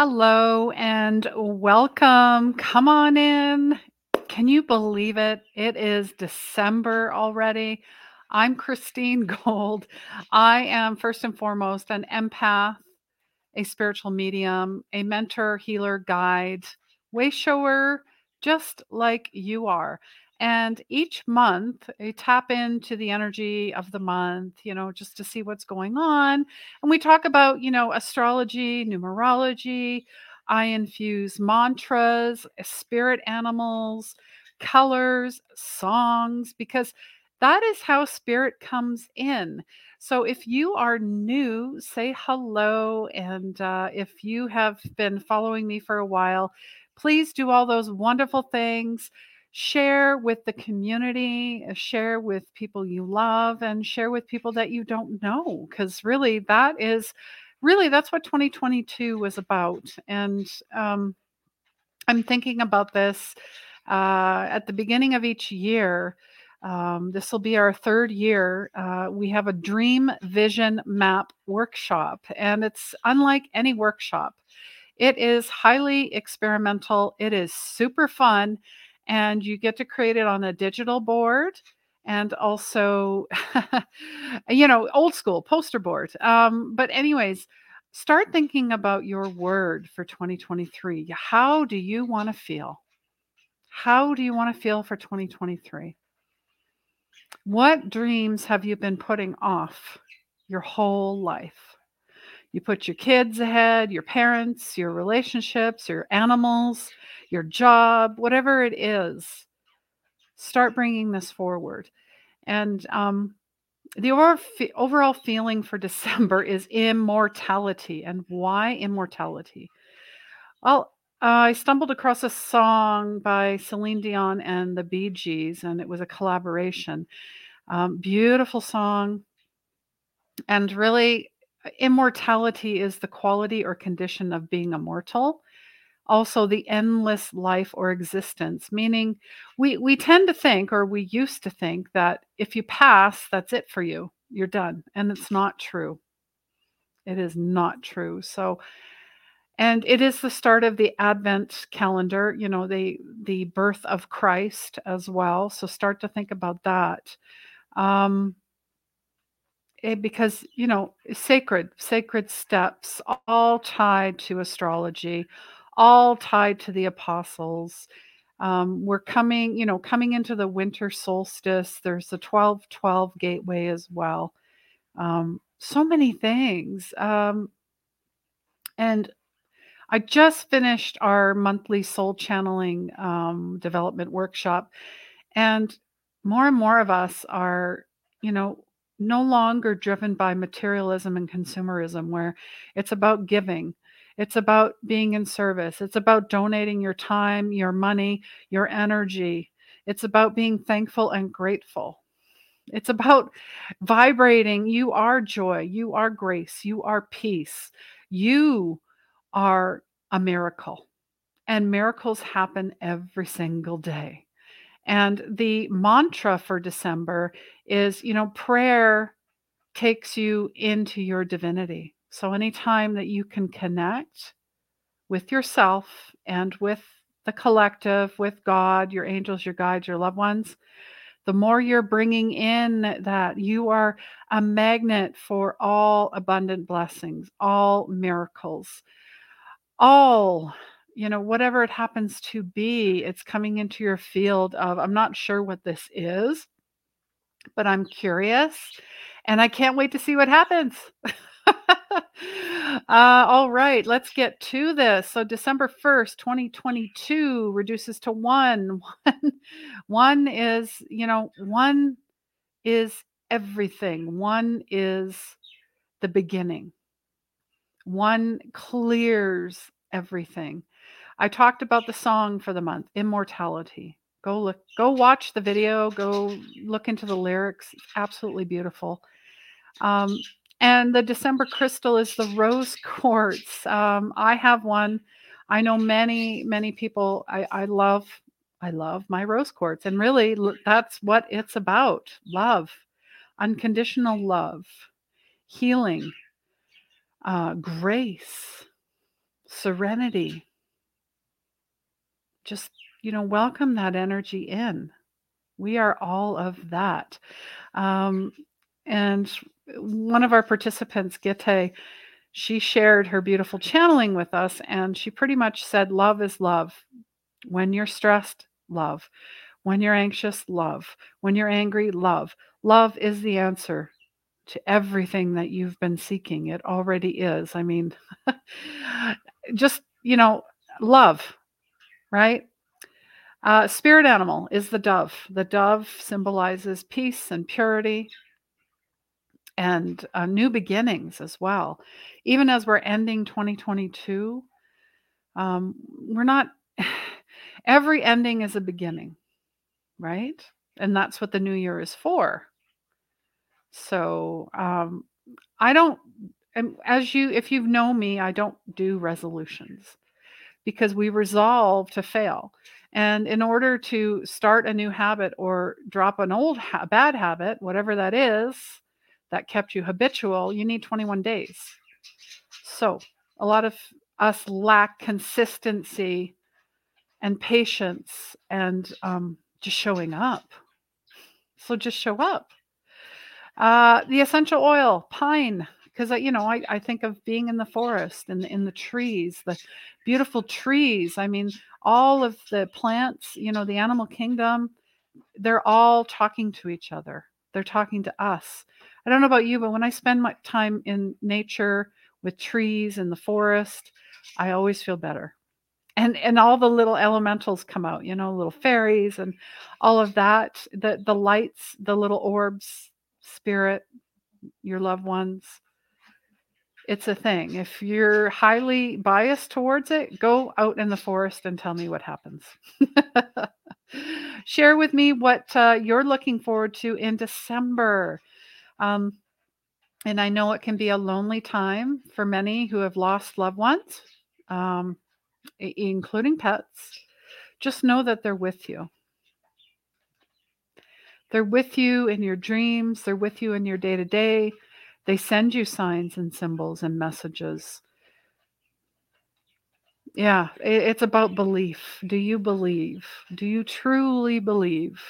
Hello and welcome. Come on in. Can you believe it? It is December already. I'm Christine Gold. I am first and foremost an empath, a spiritual medium, a mentor, healer, guide, way shower, just like you are. And each month, I tap into the energy of the month, you know, just to see what's going on. And we talk about, you know, astrology, numerology. I infuse mantras, uh, spirit animals, colors, songs, because that is how spirit comes in. So if you are new, say hello. And uh, if you have been following me for a while, please do all those wonderful things share with the community, uh, share with people you love, and share with people that you don't know. Because really, that is really that's what 2022 was about. And um, I'm thinking about this uh, at the beginning of each year. Um, this will be our third year. Uh, we have a dream vision map workshop, and it's unlike any workshop. It is highly experimental, it is super fun, and you get to create it on a digital board and also you know old school poster board um, but anyways start thinking about your word for 2023 how do you want to feel? How do you want to feel for 2023 what dreams have you been putting off your whole life you put your kids ahead, your parents, your relationships, your animals, your job, whatever it is. Start bringing this forward. And um, the overall feeling for December is immortality. And why immortality? Well, uh, I stumbled across a song by Celine Dion and the Bee Gees, and it was a collaboration. Um, beautiful song. And really, immortality is the quality or condition of being immortal. Also the endless life or existence meaning we we tend to think or we used to think that if you pass that's it for you. You're done and it's not true. It is not true. So and it is the start of the advent calendar you know the the birth of christ as well. So start to think about that. Um because you know sacred sacred steps all tied to astrology all tied to the apostles. Um, we're coming you know coming into the winter solstice there's the 12 12 gateway as well. Um, so many things um, and i just finished our monthly soul channeling um, development workshop and more and more of us are you know no longer driven by materialism and consumerism, where it's about giving. It's about being in service. It's about donating your time, your money, your energy. It's about being thankful and grateful. It's about vibrating. You are joy. You are grace. You are peace. You are a miracle. And miracles happen every single day. And the mantra for December is, you know, prayer takes you into your divinity. So anytime that you can connect with yourself and with the collective, with God, your angels, your guides, your loved ones, the more you're bringing in that you are a magnet for all abundant blessings, all miracles, all you know, whatever it happens to be, it's coming into your field of, I'm not sure what this is, but I'm curious and I can't wait to see what happens. uh, all right, let's get to this. So, December 1st, 2022 reduces to one. One, one is, you know, one is everything, one is the beginning, one clears everything. I talked about the song for the month, Immortality. Go look, go watch the video, go look into the lyrics. It's absolutely beautiful. Um, and the December crystal is the rose quartz. Um, I have one. I know many, many people. I, I love, I love my rose quartz, and really, that's what it's about: love, unconditional love, healing, uh, grace, serenity. Just, you know, welcome that energy in. We are all of that. Um, and one of our participants, Gitte, she shared her beautiful channeling with us, and she pretty much said, Love is love. When you're stressed, love. When you're anxious, love. When you're angry, love. Love is the answer to everything that you've been seeking. It already is. I mean, just, you know, love, right? Uh, spirit animal is the dove. The dove symbolizes peace and purity and uh, new beginnings as well. Even as we're ending 2022, um, we're not, every ending is a beginning, right? And that's what the new year is for. So um, I don't, as you, if you know me, I don't do resolutions because we resolve to fail. And in order to start a new habit or drop an old ha- bad habit, whatever that is, that kept you habitual, you need 21 days. So a lot of us lack consistency and patience and um, just showing up. So just show up. Uh, the essential oil, pine, because you know I, I think of being in the forest and in, the trees, the beautiful trees. I mean, all of the plants, you know, the animal kingdom, they're all talking to each other. They're talking to us. I don't know about you, but when I spend my time in nature with trees in the forest, I always feel better. And and all the little elementals come out, you know, little fairies and all of that. The the lights, the little orbs, spirit, your loved ones. It's a thing. If you're highly biased towards it, go out in the forest and tell me what happens. Share with me what uh, you're looking forward to in December. Um, and I know it can be a lonely time for many who have lost loved ones, um, including pets. Just know that they're with you. They're with you in your dreams, they're with you in your day to day. They send you signs and symbols and messages. Yeah, it's about belief. Do you believe? Do you truly believe?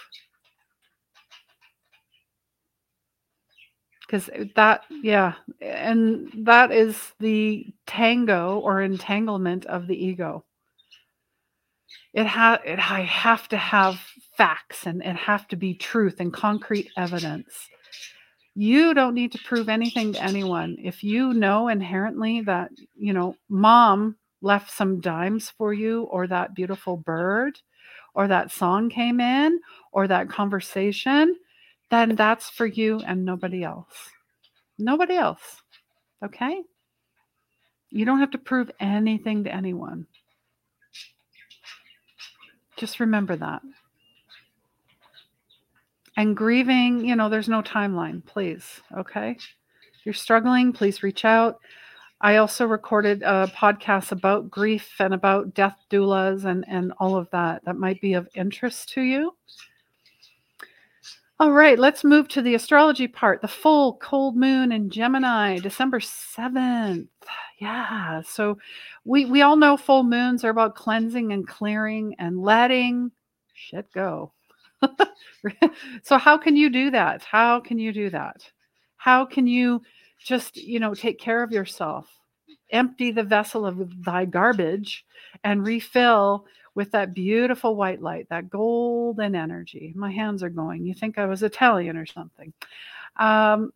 Because that, yeah, and that is the tango or entanglement of the ego. It, ha- it I have to have facts and it have to be truth and concrete evidence. You don't need to prove anything to anyone. If you know inherently that, you know, mom left some dimes for you or that beautiful bird or that song came in or that conversation, then that's for you and nobody else. Nobody else. Okay? You don't have to prove anything to anyone. Just remember that. And grieving, you know, there's no timeline, please. Okay. If you're struggling, please reach out. I also recorded a podcast about grief and about death doulas and, and all of that. That might be of interest to you. All right, let's move to the astrology part. The full cold moon in Gemini, December 7th. Yeah. So we we all know full moons are about cleansing and clearing and letting shit go. so how can you do that? How can you do that? How can you just, you know, take care of yourself? Empty the vessel of thy garbage and refill with that beautiful white light, that golden energy. My hands are going. You think I was Italian or something. Um,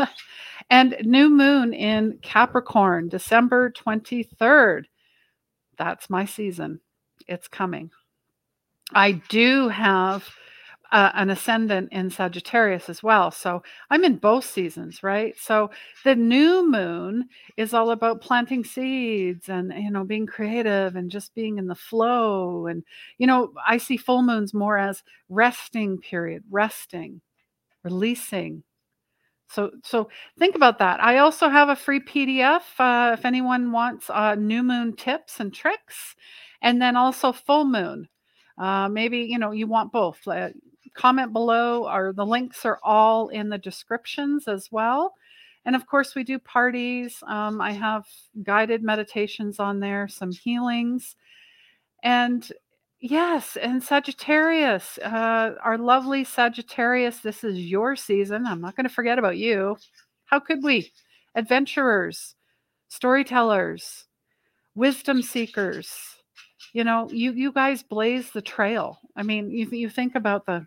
and new moon in Capricorn, December 23rd. That's my season. It's coming. I do have uh, an ascendant in Sagittarius as well. So I'm in both seasons, right? So the new moon is all about planting seeds and, you know, being creative and just being in the flow. And, you know, I see full moons more as resting period, resting, releasing. So, so think about that. I also have a free PDF uh, if anyone wants uh, new moon tips and tricks, and then also full moon. Uh, maybe you know you want both. comment below, or the links are all in the descriptions as well. And of course, we do parties. Um, I have guided meditations on there, some healings. And yes, and Sagittarius, uh, our lovely Sagittarius, this is your season. I'm not going to forget about you. How could we? Adventurers, storytellers, wisdom seekers. You know, you you guys blaze the trail. I mean, you you think about the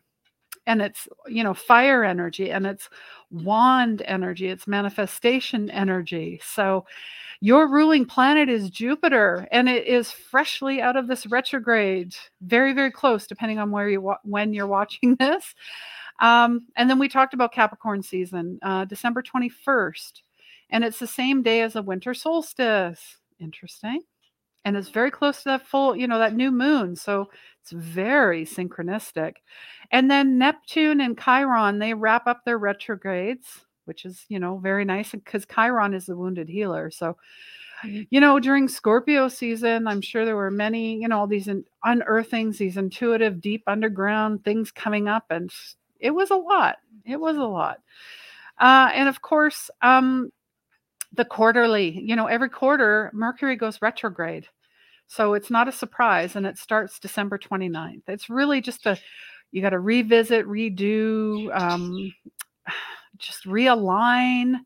and it's you know fire energy and it's wand energy it's manifestation energy. So your ruling planet is jupiter and it is freshly out of this retrograde very very close depending on where you wa- when you're watching this. Um, and then we talked about capricorn season uh, december 21st and it's the same day as a winter solstice. Interesting and it's very close to that full you know that new moon so it's very synchronistic. And then neptune and chiron they wrap up their retrogrades which is you know very nice because chiron is the wounded healer so you know during scorpio season i'm sure there were many you know all these unearthings these intuitive deep underground things coming up and it was a lot it was a lot. Uh, and of course um, the quarterly, you know, every quarter Mercury goes retrograde. So it's not a surprise and it starts December 29th. It's really just a, you got to revisit, redo, um, just realign,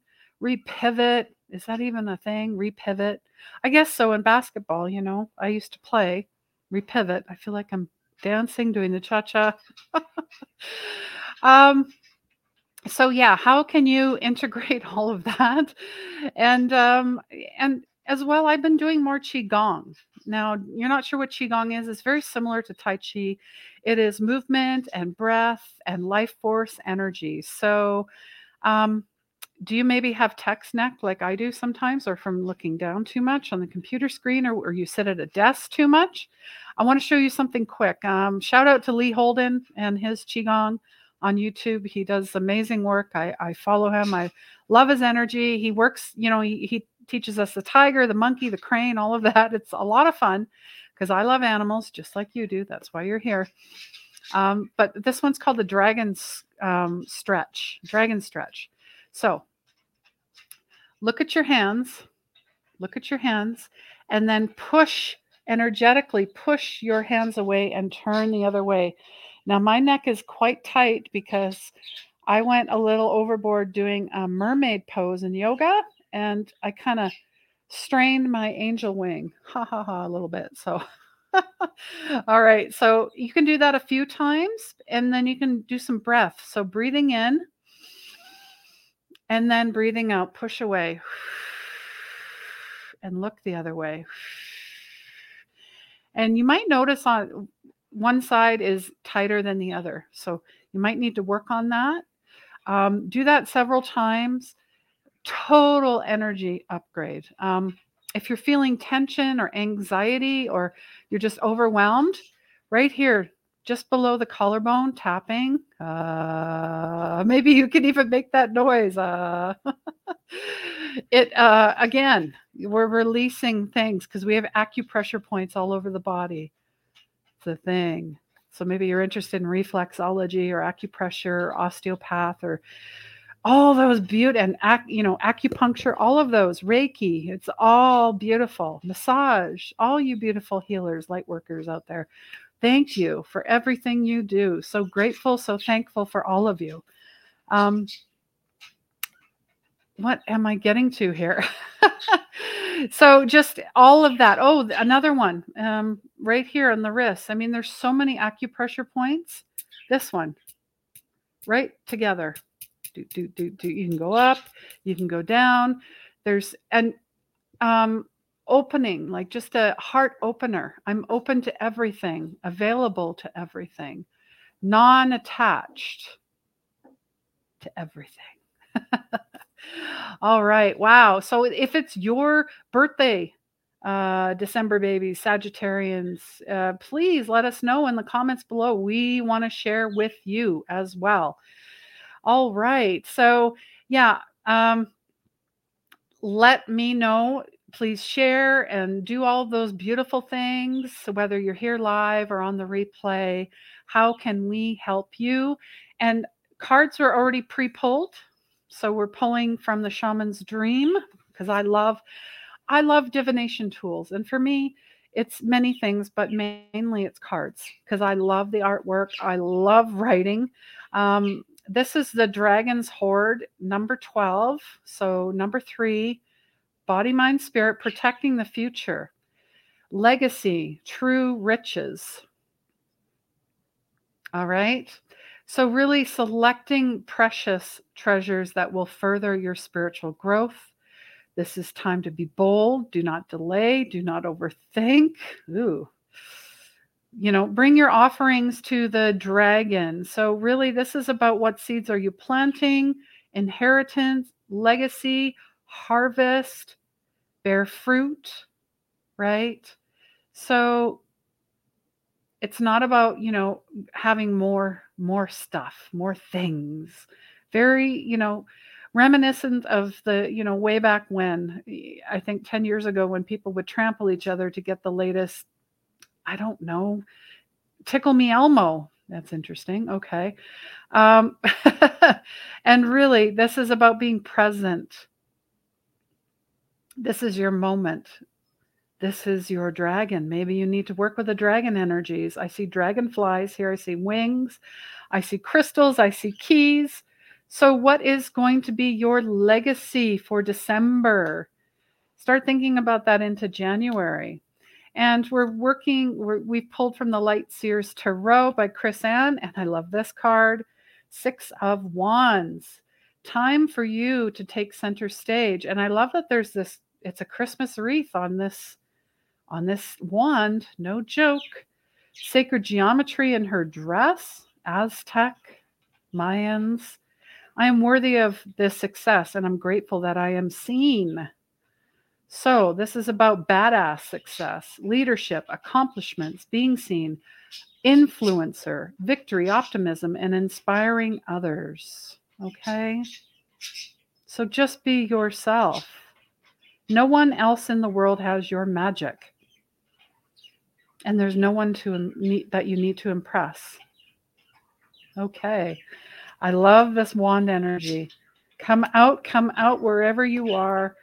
repivot. Is that even a thing? Repivot? I guess so in basketball, you know, I used to play repivot. I feel like I'm dancing, doing the cha cha. um, so yeah how can you integrate all of that? And um and as well i've been doing more qigong. Now you're not sure what qigong is. It's very similar to tai chi. It is movement and breath and life force energy. So um do you maybe have text neck like I do sometimes, or from looking down too much on the computer screen, or, or you sit at a desk too much? I want to show you something quick. Um, shout out to Lee Holden and his Qigong on YouTube. He does amazing work. I, I follow him. I love his energy. He works, you know, he, he teaches us the tiger, the monkey, the crane, all of that. It's a lot of fun because I love animals just like you do. That's why you're here. Um, but this one's called the dragon um, stretch, dragon stretch. So look at your hands, look at your hands, and then push energetically, push your hands away and turn the other way. Now my neck is quite tight because I went a little overboard doing a mermaid pose in yoga and I kind of strained my angel wing. Ha ha ha a little bit. So all right. So you can do that a few times and then you can do some breath. So breathing in and then breathing out, push away and look the other way. And you might notice on one side is tighter than the other. So you might need to work on that. Um, do that several times. Total energy upgrade. Um, if you're feeling tension or anxiety or you're just overwhelmed, right here, just below the collarbone, tapping. Uh, maybe you can even make that noise. Uh, it uh, again, we're releasing things because we have acupressure points all over the body the thing. So maybe you're interested in reflexology or acupressure, or osteopath, or all those beauty and you know acupuncture, all of those Reiki. It's all beautiful. Massage, all you beautiful healers, light workers out there. Thank you for everything you do. So grateful, so thankful for all of you. Um, what am I getting to here? so just all of that. Oh, another one um, right here on the wrist. I mean, there's so many acupressure points. This one, right together. Do, do, do, do. You can go up, you can go down. There's an um, opening, like just a heart opener. I'm open to everything, available to everything, non attached to everything. All right. Wow. So if it's your birthday, uh, December babies, Sagittarians, uh, please let us know in the comments below. We want to share with you as well. All right. So, yeah. Um, let me know. Please share and do all those beautiful things. So whether you're here live or on the replay, how can we help you? And cards are already pre pulled So we're pulling from the shaman's dream because I love I love divination tools. And for me, it's many things, but mainly it's cards because I love the artwork. I love writing. Um, this is the Dragon's Hoard number 12. So, number three, body, mind, spirit, protecting the future, legacy, true riches. All right. So, really selecting precious treasures that will further your spiritual growth this is time to be bold. Do not delay. Do not overthink. Ooh. You know, bring your offerings to the dragon. So, really, this is about what seeds are you planting, inheritance, legacy, harvest, bear fruit, right? So, it's not about, you know, having more more stuff, more things. Very, you know, reminiscent of the you know way back when i think 10 years ago when people would trample each other to get the latest i don't know tickle me elmo. That's interesting okay. Um, and really this is about being present. This is your moment this is your dragon maybe you need to work with the dragon energies i see dragonflies here i see wings i see crystals i see keys so, what is going to be your legacy for December? Start thinking about that into January. And we're working, we have pulled from the Light Seers Tarot by Chris-Anne, and I love this card Six of Wands. Time for you to take center stage. And I love that there's this, it's a Christmas wreath on this on this wand, no joke. Sacred geometry in her dress, Aztec, Mayans, I am worthy of this success and I'm grateful that I am seen. So, this is about badass success, leadership, accomplishments, being seen, influencer, victory, optimism, and inspiring others. Okay? So, just be yourself. No one else in the world has your magic. And there's no one to meet that you need to impress. Okay. I love this wand energy. Come out, come out wherever you are.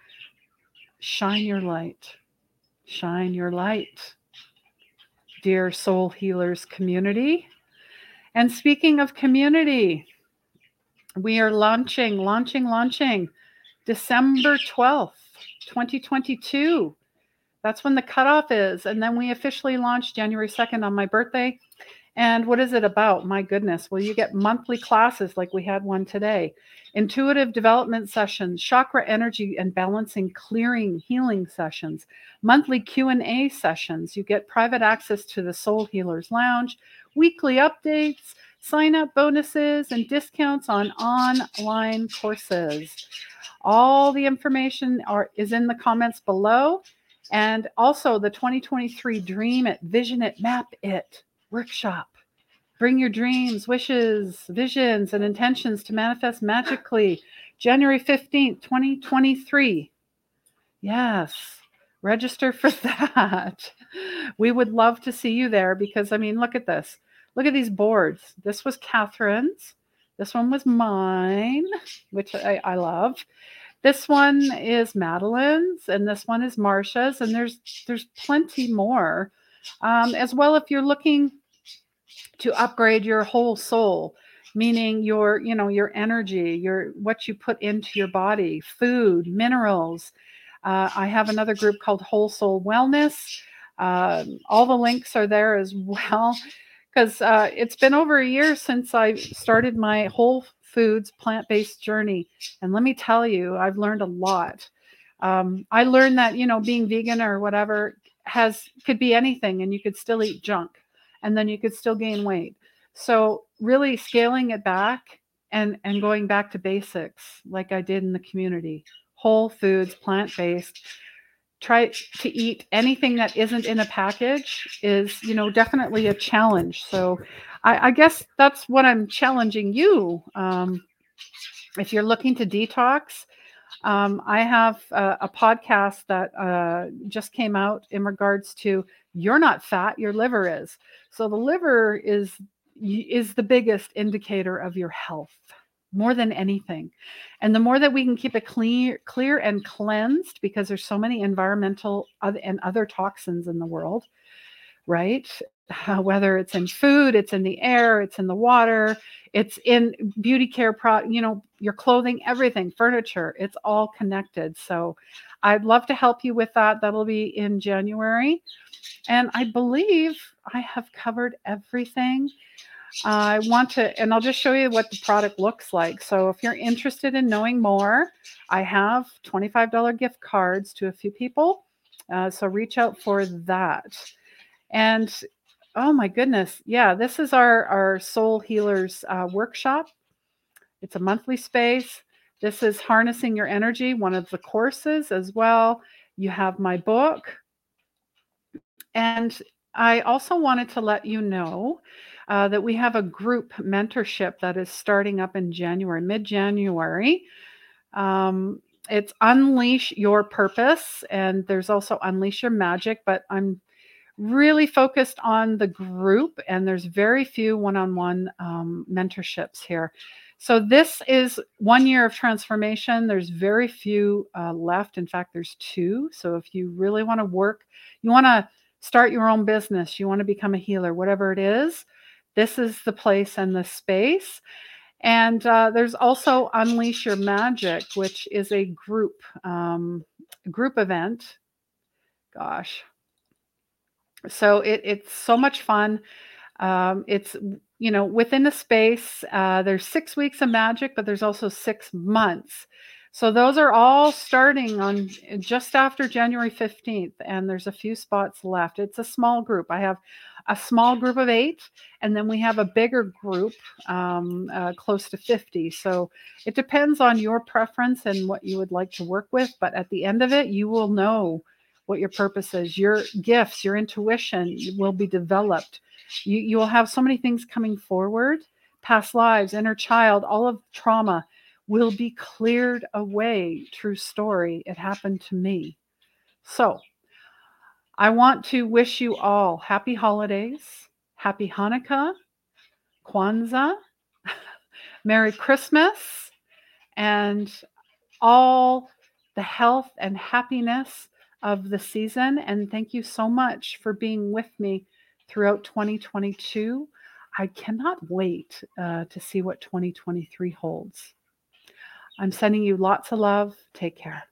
Shine your light. Shine your light. Dear Soul Healers community. And speaking of community, we are launching, launching, launching December 12th, 2022. That's when the cutoff is. And then we officially launch January 2nd on my birthday. And what is it about? My goodness. Well, you get monthly classes like we had one today. Intuitive development sessions, chakra energy and balancing clearing healing sessions, monthly Q&A sessions. You get private access to the Soul Healers Lounge, weekly updates, sign up bonuses and discounts on online courses. All the information are, is in the comments below. And also the 2023 Dream It, Vision It, Map It workshop. Bring your dreams, wishes, visions, and intentions to manifest magically. January 15th, 2023. Yes, register for that. We would love to see you there because, I mean, look at this. Look at these boards. This was Catherine's. This one was mine, which I, I love. This one is Madeline's, and this one is Marsha's, and there's there's plenty more. Um, as well, if you're looking to upgrade your whole soul meaning your you know your energy your what you put into your body food minerals uh, i have another group called whole soul wellness uh, all the links are there as well because uh, it's been over a year since i started my whole foods plant-based journey and let me tell you i've learned a lot um, i learned that you know being vegan or whatever has could be anything and you could still eat junk and then you could still gain weight. So really scaling it back and and going back to basics like I did in the community. Whole foods, plant-based. Try to eat anything that isn't in a package is, you know, definitely a challenge. So I, I guess that's what I'm challenging you. Um, if you're looking to detox, um, I have a, a podcast that uh, just came out in regards to you're not fat, your liver is. So the liver is is the biggest indicator of your health. More than anything. And the more that we can keep it clear, clear and cleansed, because there's so many environmental and other toxins in the world, right? Uh, whether it's in food, it's in the air, it's in the water, it's in beauty care pro, you know, your clothing, everything, furniture, it's all connected. So I'd love to help you with that. That'll be in January. And I believe I have covered everything. I want to, and I'll just show you what the product looks like. So if you're interested in knowing more, I have $25 gift cards to a few people. Uh, so reach out for that. And oh my goodness, yeah, this is our, our Soul Healers uh, workshop. It's a monthly space. This is Harnessing Your Energy, one of the courses as well. You have my book. And I also wanted to let you know uh, that we have a group mentorship that is starting up in January, mid January. Um, it's Unleash Your Purpose, and there's also Unleash Your Magic, but I'm really focused on the group, and there's very few one on one mentorships here. So this is one year of transformation. There's very few uh, left. In fact, there's two. So if you really want to work, you want to start your own business, you want to become a healer, whatever it is, this is the place and the space. And uh, there's also Unleash Your Magic, which is a group um, group event. Gosh, so it, it's so much fun. Um, it's you know, within the space, uh, there's six weeks of magic, but there's also six months. So those are all starting on just after January 15th, and there's a few spots left. It's a small group. I have a small group of eight, and then we have a bigger group, um, uh, close to 50. So it depends on your preference and what you would like to work with. But at the end of it, you will know what your purpose is. Your gifts, your intuition will be developed you, you will have so many things coming forward past lives, inner child, all of trauma will be cleared away. True story. It happened to me. So, I want to wish you all happy holidays, happy Hanukkah, Kwanzaa, Merry Christmas, and all the health and happiness of the season. And thank you so much for being with me throughout 2022. I cannot wait uh, to see what 2023 holds. I'm sending you lots of love. Take care.